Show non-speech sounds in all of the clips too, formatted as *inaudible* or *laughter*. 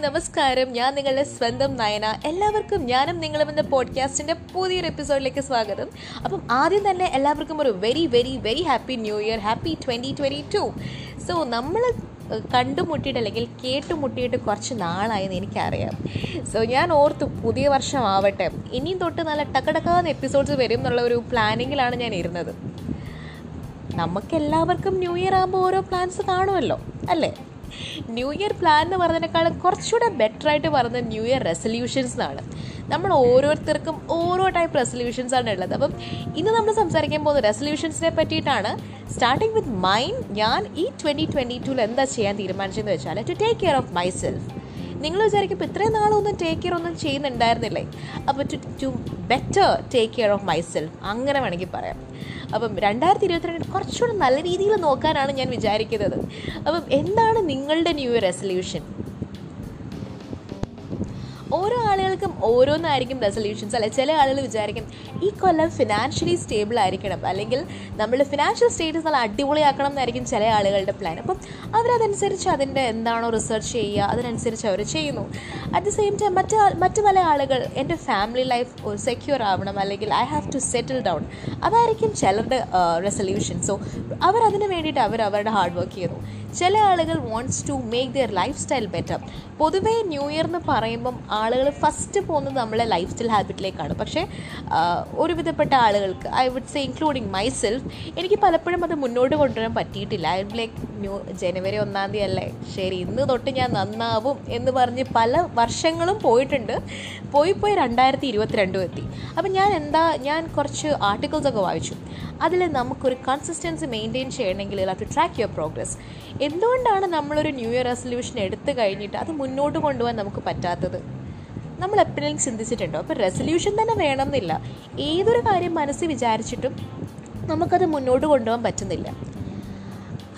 നമസ്കാരം. ഞാൻ നിങ്ങളുടെ സ്വന്തം നയന. എല്ലാവർക്കും ഞാനും നിങ്ങളും എന്ന പോഡ്കാസ്റ്റിന്റെ പുതിയൊരു എപ്പിസോഡിലേക്ക് സ്വാഗതം. അപ്പം ആദ്യം തന്നെ എല്ലാവർക്കും ഒരു very very very happy new year happy twenty twenty two so നമ്മൾ കണ്ടുമുട്ടിയിട്ട് അല്ലെങ്കിൽ കേട്ടുമുട്ടിയിട്ട് കുറച്ച് നാളായെന്ന് എനിക്കറിയാം. സോ ഞാൻ ഓർത്തു പുതിയ വർഷമാവട്ടെ. ഇനിയും തൊട്ട് നല്ല ടക്കടക്കാന്ന് എപ്പിസോഡ്സ് വരും എന്നുള്ള ഒരു പ്ലാനിങ്ങിലാണ് ഞാൻ ഇരുന്നത്. നമുക്കെല്ലാവർക്കും ന്യൂ ഇയർ ആകുമ്പോൾ ഓരോ പ്ലാൻസ് കാണുമല്ലോ അല്ലേ? ന്യൂ ഇയർ പ്ലാൻ എന്ന് പറഞ്ഞതിനേക്കാളും കുറച്ചുകൂടെ ബെറ്റർ ആയിട്ട് പറയുന്നത് ന്യൂ ഇയർ റെസൊല്യൂഷൻസ് എന്നാണ് നമ്മൾ ഓരോരുത്തർക്കും ഓരോ ടൈപ്പ് റെസൊല്യൂഷൻസ് ആണ് ഉള്ളത്. അപ്പം ഇന്ന് നമ്മൾ സംസാരിക്കാൻ പോകുന്ന റെസൊല്യൂഷൻസിനെ പറ്റിയിട്ടാണ് സ്റ്റാർട്ടിങ് വിത്ത് മൈൻഡ് ഞാൻ ഈ ട്വന്റി ട്വന്റി ടൂവിൽ എന്താ ചെയ്യാൻ തീരുമാനിച്ചതെന്ന് വെച്ചാൽ to take care of myself നിങ്ങൾ വിചാരിക്കും ഇപ്പോൾ ഇത്രയും നാളൊന്നും ടേക്ക് കെയർ ഒന്നും ചെയ്യുന്നുണ്ടായിരുന്നില്ലേ? അപ്പോൾ to to better take care of myself അങ്ങനെ വേണമെങ്കിൽ പറയാം. അപ്പം രണ്ടായിരത്തി ഇരുപത്തിരണ്ടിൽ കുറച്ചുകൂടെ നല്ല രീതിയിൽ നോക്കാനാണ് ഞാൻ വിചാരിക്കുന്നത്. അപ്പം എന്താണ് നിങ്ങളുടെ ന്യൂ ഇയർ റെസൊല്യൂഷൻ ഓരോ ആളുകൾക്കും ഓരോന്നായിരിക്കും റെസൊല്യൂഷൻസ് അല്ലെ? ചില ആളുകൾ വിചാരിക്കും ഈ കൊല്ലം ഫിനാൻഷ്യലി സ്റ്റേബിൾ ആയിരിക്കണം. അല്ലെങ്കിൽ നമ്മുടെ ഫിനാൻഷ്യൽ സ്റ്റേറ്റസ് നല്ല അടിപൊളിയാക്കണം എന്നായിരിക്കും ചില ആളുകളുടെ പ്ലാൻ അപ്പം അവരതനുസരിച്ച് അതിന്റെ എന്താണോ റിസർച്ച് ചെയ്യുക അതിനനുസരിച്ച് അവർ ചെയ്യുന്നു. അറ്റ് ദ സെയിം ടൈം മറ്റ് മറ്റു പല ആളുകൾ എന്റെ ഫാമിലി ലൈഫ് സെക്യൂർ ആവണം. അല്ലെങ്കിൽ I have to settle down അതായിരിക്കും ചിലരുടെ റെസൊല്യൂഷൻ സോ അവരതിന് വേണ്ടിയിട്ട് അവർ അവരുടെ ഹാർഡ് വർക്ക് ചെയ്യുന്നു. ചില ആളുകൾ wants to make their lifestyle better പൊതുവേ ന്യൂ ഇയർ എന്ന് പറയുമ്പം ആളുകൾ ഫസ്റ്റ് പോകുന്നത് നമ്മളെ ലൈഫ് സ്റ്റൈൽ ഹാബിറ്റിലേക്കാണ് പക്ഷേ ഒരുവിധപ്പെട്ട ആളുകൾക്ക് I would say including myself എനിക്ക് പലപ്പോഴും അത് മുന്നോട്ട് കൊണ്ടുവരാൻ പറ്റിയിട്ടില്ല. ഐ ലൈക്ക് ന്യൂ ജനുവരി ഒന്നാം തീയതി അല്ലേ? ശരി ഇന്ന് തൊട്ട് ഞാൻ നന്നാവും എന്ന് പറഞ്ഞ് പല വർഷങ്ങളും പോയിട്ടുണ്ട്. പോയി പോയി രണ്ടായിരത്തി ഇരുപത്തിരണ്ടും എത്തി. അപ്പം ഞാൻ എന്താ ഞാൻ കുറച്ച് ആർട്ടിക്കിൾസ് ഒക്കെ വായിച്ചു. അതിൽ നമുക്കൊരു കൺസിസ്റ്റൻസി മെയിന്റെയിൻ ചെയ്യണമെങ്കിൽ ടു ട്രാക്ക് യുവർ പ്രോഗ്രസ് എന്തുകൊണ്ടാണ് നമ്മളൊരു ന്യൂ ഇയർ റെസൊല്യൂഷൻ എടുത്തു കഴിഞ്ഞിട്ട് അത് മുന്നോട്ട് കൊണ്ടുപോകാൻ നമുക്ക് പറ്റാത്തത്? നമ്മൾ എപ്പോഴെങ്കിലും ചിന്തിച്ചിട്ടുണ്ടോ? അപ്പോൾ റെസൊല്യൂഷൻ തന്നെ വേണമെന്നില്ല. ഏതൊരു കാര്യം മനസ്സിൽ വിചാരിച്ചിട്ടും നമുക്കത് മുന്നോട്ട് കൊണ്ടുപോകാൻ പറ്റുന്നില്ല.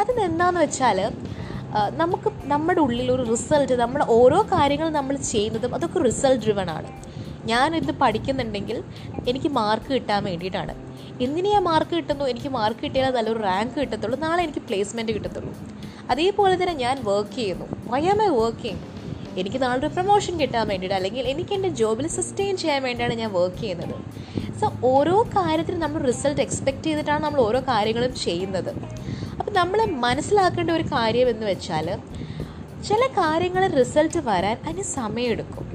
അത് എന്താണെന്ന് വെച്ചാൽ നമുക്ക് നമ്മുടെ ഉള്ളിൽ ഒരു റിസൾട്ട് നമ്മൾ ഓരോ കാര്യങ്ങൾ നമ്മൾ ചെയ്യുന്നതും അതൊക്കെ റിസൾട്ട് ഡ്രിവൺ ആണ്. ഞാനിത് പഠിക്കുന്നുണ്ടെങ്കിൽ എനിക്ക് മാർക്ക് കിട്ടാൻ വേണ്ടിയിട്ടാണ്. എന്തിനാ മാർക്ക് കിട്ടുന്നു? എനിക്ക് മാർക്ക് കിട്ടിയാൽ നല്ലൊരു റാങ്ക് കിട്ടത്തുള്ളൂ. നാളെ എനിക്ക് പ്ലേസ്മെന്റ് കിട്ടത്തുള്ളൂ. അതേപോലെ തന്നെ ഞാൻ വർക്ക് ചെയ്യുന്നു. വൈ ആം ഐ വർക്കിംഗ് എനിക്ക് നാളൊരു പ്രൊമോഷൻ കിട്ടാൻ വേണ്ടിയിട്ട് അല്ലെങ്കിൽ എനിക്ക് എന്റെ ജോബിൽ സസ്റ്റെയിൻ ചെയ്യാൻ വേണ്ടിയാണ് ഞാൻ വർക്ക് ചെയ്യുന്നത്. സോ ഓരോ കാര്യത്തിനും നമ്മൾ റിസൾട്ട് എക്സ്പെക്റ്റ് ചെയ്തിട്ടാണ് നമ്മൾ ഓരോ കാര്യങ്ങളും ചെയ്യുന്നത്. അപ്പോൾ നമ്മൾ മനസ്സിലാക്കേണ്ട ഒരു കാര്യം എന്ന് വെച്ചാൽ ചില കാര്യങ്ങൾ റിസൾട്ട് വരാൻ അതിന് സമയമെടുക്കും.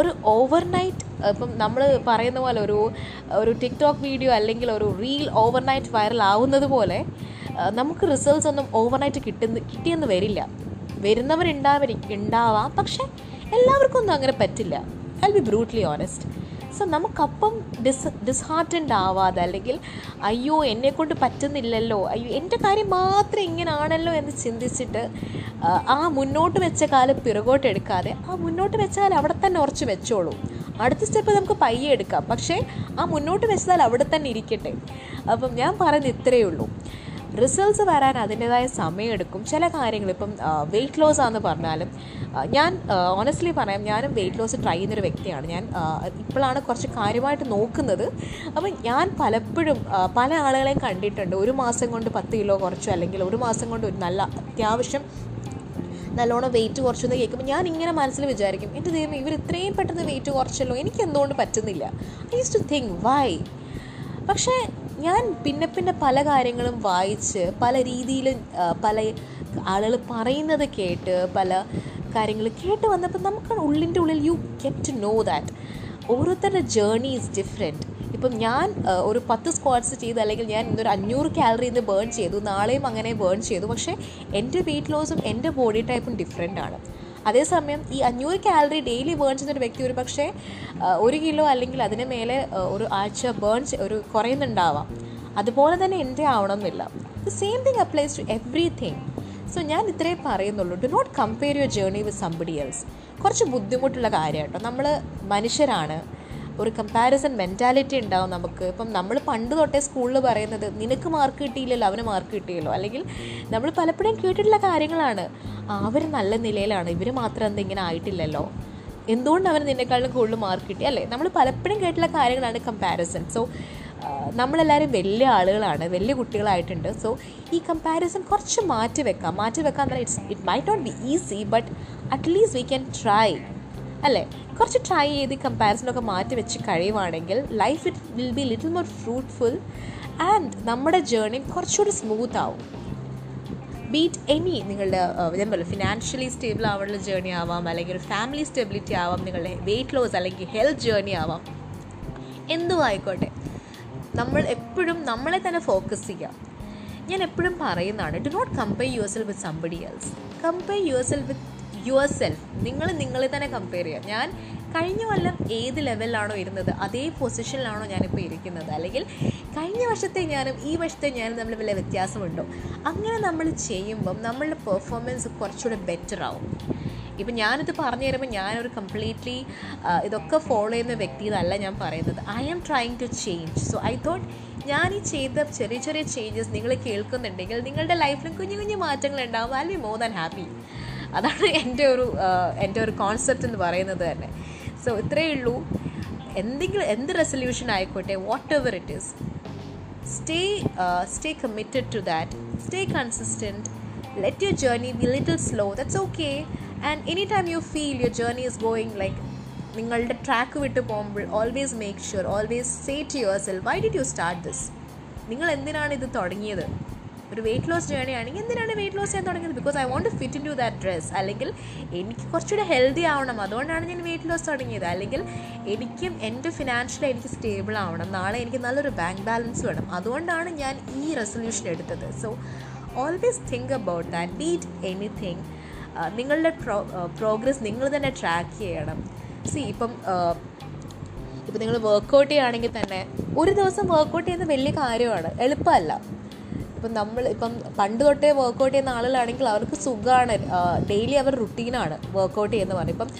ഒരു ഓവർനൈറ്റ് ഇപ്പം നമ്മൾ പറയുന്ന പോലെ ഒരു ഒരു ടിക്ടോക്ക് വീഡിയോ അല്ലെങ്കിൽ ഒരു റീൽ ഓവർനൈറ്റ് വൈറൽ ആവുന്നത് പോലെ നമുക്ക് റിസൾട്ട്സ് ഒന്നും ഓവർനൈറ്റ് കിട്ടുന്ന കിട്ടിയെന്ന് വരില്ല. വരുന്നവരുണ്ടാവരിക്കും ഉണ്ടാവാം. പക്ഷെ എല്ലാവർക്കും ഒന്നും അങ്ങനെ പറ്റില്ല. I be brutally honest so നമുക്കപ്പം dis disheartened ആവാതെ അല്ലെങ്കിൽ അയ്യോ എന്നെക്കൊണ്ട് പറ്റുന്നില്ലല്ലോ. അയ്യോ എന്റെ കാര്യം മാത്രം ഇങ്ങനാണല്ലോ എന്ന് ചിന്തിച്ചിട്ട് ആ മുന്നോട്ട് വെച്ച കാൽ പിറകോട്ട് എടുക്കാതെ ആ മുന്നോട്ട് വെച്ചാൽ അവിടെ തന്നെ ഉറച്ച് വെച്ചോളൂ. അടുത്ത സ്റ്റെപ്പ് നമുക്ക് പയ്യെ എടുക്കാം. പക്ഷേ ആ മുന്നോട്ട് വെച്ചാൽ അവിടെ തന്നെ ഇരിക്കട്ടെ. അപ്പം ഞാൻ പറയുന്നത് ഇത്രയേ ഉള്ളൂ. റിസൾട്ട്സ് വരാൻ അതിന്റെതായ സമയമെടുക്കും. ചില കാര്യങ്ങൾ ഇപ്പം വെയിറ്റ് ലോസ് ആണെന്ന് പറഞ്ഞാലും ഞാൻ ഓണസ്റ്റ്ലി പറയാം ഞാനും വെയിറ്റ് ലോസ് ട്രൈ ചെയ്യുന്നൊരു വ്യക്തിയാണ്. ഞാൻ ഇപ്പോഴാണ് കുറച്ച് കാര്യമായിട്ട് നോക്കുന്നത്. അപ്പം ഞാൻ പലപ്പോഴും പല ആളുകളെയും കണ്ടിട്ടുണ്ട്. ഒരു മാസം കൊണ്ട് പത്ത് കിലോ കുറച്ചു അല്ലെങ്കിൽ ഒരു മാസം കൊണ്ട് ഒരു നല്ല അത്യാവശ്യം നല്ലോണം വെയിറ്റ് കുറച്ചെന്ന് കേൾക്കുമ്പോൾ ഞാൻ ഇങ്ങനെ മനസ്സിൽ വിചാരിക്കും എന്റെ ദൈവം ഇവർ ഇത്രയും പെട്ടെന്ന് വെയിറ്റ് കുറച്ചല്ലോ എനിക്ക് എന്തുകൊണ്ട് പറ്റുന്നില്ല? I used to think why പക്ഷേ ഞാൻ പിന്നെ പിന്നെ പല കാര്യങ്ങളും വായിച്ച് പല രീതിയിലും പല ആളുകൾ പറയുന്നത് കേട്ട് പല കാര്യങ്ങൾ കേട്ട് വന്നപ്പോൾ നമുക്ക് ഉള്ളിന്റെ ഉള്ളിൽ you get to know that ഓരോരുത്തരുടെ ജേർണി ഈസ് ഡിഫറെന്റ് ഇപ്പം ഞാൻ ഒരു പത്ത് സ്ക്വാഡ്സ് ചെയ്ത് അല്ലെങ്കിൽ ഞാൻ ഇന്നൊരു അഞ്ഞൂറ് കാലറി ഇന്ന് ബേൺ ചെയ്തു നാളെയും അങ്ങനെ ബേൺ ചെയ്തു. പക്ഷേ എന്റെ വെയിറ്റ് ലോസും എന്റെ ബോഡി ടൈപ്പും ഡിഫറെന്റ് ആണ്. അതേസമയം ഈ അഞ്ഞൂറ് കാലറി ഡെയിലി ബേൺ ചെയ്യുന്ന ഒരു വ്യക്തി ഒരു പക്ഷേ ഒരു കിലോ അല്ലെങ്കിൽ അതിന് മേലെ ഒരു ആഴ്ച ബേൺ ഒരു കുറയുന്നുണ്ടാവാം. അതുപോലെ തന്നെ എന്റെ ആവണമെന്നില്ല. The same thing applies to everything so ഞാൻ ഇത്രേ പറയുന്നുള്ളൂ. Do not compare your journey with somebody else കുറച്ച് ബുദ്ധിമുട്ടുള്ള കാര്യം കേട്ടോ നമ്മൾ മനുഷ്യരാണ്. ഒരു കമ്പാരിസൺ മെന്റാലിറ്റി ഉണ്ടാവും നമുക്ക്. ഇപ്പം നമ്മൾ പണ്ട് തൊട്ടേ സ്കൂളിൽ പറയുന്നത് നിനക്ക് മാർക്ക് കിട്ടിയില്ലല്ലോ അവന് മാർക്ക് കിട്ടിയല്ലോ അല്ലെങ്കിൽ നമ്മൾ പലപ്പോഴും കേട്ടിട്ടുള്ള കാര്യങ്ങളാണ്. അവർ നല്ല നിലയിലാണ്. ഇവർ മാത്രം എന്താ ഇങ്ങനെ ആയിട്ടില്ലല്ലോ? എന്തുകൊണ്ട് അവന് നിന്നെക്കാളും കൂടുതൽ മാർക്ക് കിട്ടി? അല്ലേ? നമ്മൾ പലപ്പോഴും കേട്ടിട്ടുള്ള കാര്യങ്ങളാണ് കമ്പാരിസൺ സോ നമ്മളെല്ലാവരും വലിയ ആളുകളാണ്. വലിയ കുട്ടികളായിട്ടുണ്ട്. സോ ഈ കമ്പാരിസൺ കുറച്ച് മാറ്റി വെക്കാം മാറ്റി വെക്കാൻ it's it might not be easy but at least we can try അല്ലേ? കുറച്ച് ട്രൈ ചെയ്ത് കമ്പാരിസനൊക്കെ മാറ്റി വെച്ച് കഴിയുവാണെങ്കിൽ life it will be little more fruitful and നമ്മുടെ ജേർണി കുറച്ചുകൂടി സ്മൂത്ത് ആവും. ബീറ്റ് എനി നിങ്ങളുടെ ഞാൻ പറയും ഫിനാൻഷ്യലി സ്റ്റേബിൾ ആവാനുള്ള ജേർണി ആവാം അല്ലെങ്കിൽ ഒരു ഫാമിലി സ്റ്റെബിലിറ്റി ആവാം നിങ്ങളുടെ വെയിറ്റ് ലോസ് അല്ലെങ്കിൽ ഹെൽത്ത് ജേർണി ആവാം. എന്തും ആയിക്കോട്ടെ. നമ്മൾ എപ്പോഴും നമ്മളെ തന്നെ ഫോക്കസ് ചെയ്യാം. ഞാൻ എപ്പോഴും പറയുന്നതാണ് do not compare yourself with somebody else compare yourself with yourself. നിങ്ങൾ നിങ്ങളെ തന്നെ കമ്പയർ ചെയ്യുക. ഞാൻ കഴിഞ്ഞ കൊല്ലം ഏത് ലെവലിലാണോ ഇരുന്നത് അതേ പൊസിഷനിലാണോ ഞാനിപ്പോൾ ഇരിക്കുന്നത്. അല്ലെങ്കിൽ കഴിഞ്ഞ വർഷത്തെ ഞാനും ഈ വർഷത്തെ ഞാനും തമ്മിൽ വല്ല വ്യത്യാസമുണ്ടോ? അങ്ങനെ നമ്മൾ ചെയ്യുമ്പം നമ്മളുടെ പെർഫോമൻസ് കുറച്ചുകൂടെ ബെറ്റർ ആവും. ഇപ്പം ഞാനിത് പറഞ്ഞു തരുമ്പോൾ ഞാനൊരു കംപ്ലീറ്റ്ലി ഇതൊക്കെ ഫോളോ ചെയ്യുന്ന വ്യക്തി എന്നല്ല ഞാൻ പറയുന്നത്. I am trying to change so I thought ഞാൻ ഈ ചെയ്ത ചെറിയ ചെറിയ ചേഞ്ചസ് നിങ്ങൾ കേൾക്കുന്നുണ്ടെങ്കിൽ നിങ്ങളുടെ ലൈഫിലും കുഞ്ഞു കുഞ്ഞു മാറ്റങ്ങൾ ഉണ്ടാവും. I be more than happy അതാണ് *laughs* എന്റെ ഒരു എന്റെ ഒരു കോൺസെപ്റ്റ് എന്ന് പറയുന്നത് തന്നെ. സോ ഇത്രയേ ഉള്ളൂ. എന്തെങ്കിലും എന്ത് റെസൊല്യൂഷൻ ആയിക്കോട്ടെ whatever it is stay stay committed to that stay consistent let your journey be little slow that's okay and any time you feel your journey is going like നിങ്ങളുടെ track വിട്ട് പോകുമ്പോൾ always make sure always say to yourself why did you start this നിങ്ങൾ എന്തിനാണ് ഇത് തുടങ്ങിയത്? ഒരു weight loss journey ആണെങ്കിൽ എന്തിനാണ് വെയിറ്റ് ലോസ് ചെയ്യാൻ തുടങ്ങിയത്? Because I want fit into that dress അല്ലെങ്കിൽ എനിക്ക് കുറച്ചുകൂടെ ഹെൽത്തി ആവണം. അതുകൊണ്ടാണ് ഞാൻ വെയിറ്റ് ലോസ് തുടങ്ങിയത്. അല്ലെങ്കിൽ എനിക്കും എന്റെ ഫിനാൻഷ്യലി എനിക്ക് സ്റ്റേബിൾ ആവണം. നാളെ എനിക്ക് നല്ലൊരു ബാങ്ക് ബാലൻസ് വേണം. അതുകൊണ്ടാണ് ഞാൻ ഈ റെസൊല്യൂഷൻ എടുത്തത്. So always think about that be it anything നിങ്ങളുടെ പ്രോ പ്രോഗ്രസ് നിങ്ങൾ തന്നെ ട്രാക്ക് ചെയ്യണം. സി ഇപ്പം ഇപ്പം നിങ്ങൾ വർക്കൗട്ട് ചെയ്യുകയാണെങ്കിൽ തന്നെ ഒരു ദിവസം വർക്കൗട്ട് ചെയ്യുന്നത് വലിയ കാര്യമാണ്. എളുപ്പമല്ല. ഇപ്പം നമ്മൾ ഇപ്പം പണ്ട് തൊട്ടേ വർക്കൗട്ട് ചെയ്യുന്ന ആളുകളാണെങ്കിൽ അവർക്ക് സുഖമാണ് ഡെയിലി അവർ റുട്ടീനാണ് വർക്കൗട്ട് ചെയ്യുന്ന പറഞ്ഞത്. ഇപ്പം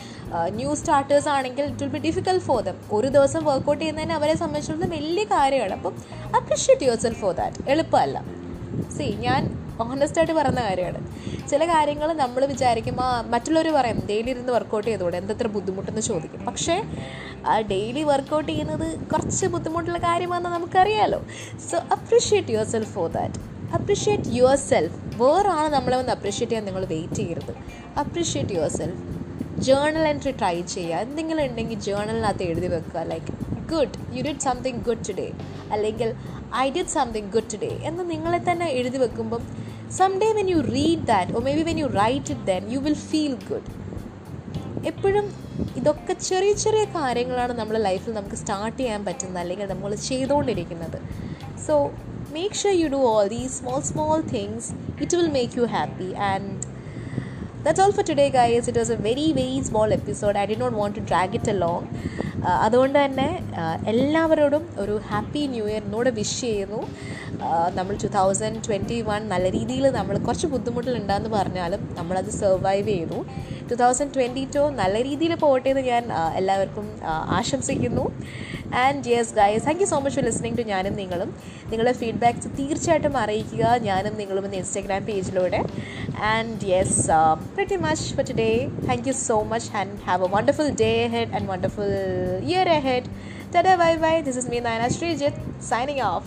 ന്യൂ സ്റ്റാർട്ടേഴ്സ് ആണെങ്കിൽ it will be difficult for them ഒരു ദിവസം വർക്കൗട്ട് ചെയ്യുന്നതിന് അവരെ സംബന്ധിച്ചിടത്തോളം വലിയ കാര്യമാണ്. അപ്പം appreciate yourself for that എളുപ്പമല്ല. സി ഞാൻ ഓണസ്റ്റായിട്ട് പറയുന്ന കാര്യമാണ്. ചില കാര്യങ്ങൾ നമ്മൾ വിചാരിക്കും ആ മറ്റുള്ളവർ പറയും ഡെയിലി ഇരുന്ന് വർക്കൗട്ട് ചെയ്തുകൂടെ എന്തത്ര ബുദ്ധിമുട്ടെന്ന് ചോദിക്കും. പക്ഷേ ആ ഡെയിലി വർക്കൗട്ട് ചെയ്യുന്നത് കുറച്ച് ബുദ്ധിമുട്ടുള്ള കാര്യമാണെന്ന് നമുക്കറിയാലോ. So appreciate yourself for that appreciate yourself വേറാണ് നമ്മളെ ഒന്ന് അപ്രിഷ്യേറ്റ് ചെയ്യാൻ നിങ്ങൾ വെയിറ്റ് ചെയ്യരുത്. Appreciate yourself journal entry try ചെയ്യുക. എന്തെങ്കിലും ഉണ്ടെങ്കിൽ ജേണലിനകത്ത് എഴുതി വെക്കുക. Like good you did something good today അല്ലെങ്കിൽ I did something good today എന്ന് നിങ്ങളെ തന്നെ എഴുതി വെക്കുമ്പം some day when you read that oh maybe when you write it then you will feel good എപ്പോഴും ഇതൊക്കെ ചെറിയ ചെറിയ കാര്യങ്ങളാണ് നമ്മുടെ ലൈഫിൽ നമുക്ക് സ്റ്റാർട്ട് ചെയ്യാൻ പറ്റുന്നത് അല്ലെങ്കിൽ നമ്മൾ ചെയ്തുകൊണ്ടിരിക്കുന്നത്. So make sure you do all these small small things it will make you happy and that's all for today guys it was a very very small episode I did not to drag it a long അതുകൊണ്ട് തന്നെ എല്ലാവരോടും ഒരു happy new year ഇയറിനോട് wish ചെയ്യുന്നു. നമ്മൾ two thousand twenty one നല്ല രീതിയിൽ നമ്മൾ കുറച്ച് ബുദ്ധിമുട്ടിലുണ്ടെന്ന് പറഞ്ഞാലും നമ്മളത് സർവൈവ് ചെയ്തു. ടു തൗസൻഡ് ട്വന്റി ടു നല്ല രീതിയിൽ പോകട്ടെ എന്ന് ഞാൻ എല്ലാവർക്കും ആശംസിക്കുന്നു. And yes guys thank you so much for listening to ഞാനും നിങ്ങളും നിങ്ങളുടെ ഫീഡ്ബാക്ക്സ് തീർച്ചയായിട്ടും അറിയിക്കുക ഞാനും നിങ്ങളും ഇന്ന് Instagram പേജിലൂടെ and yes pretty much for today. Thank you so much and have a wonderful day ahead and wonderful year ahead. Tada bye bye. This is me, Naina Srijit, signing off.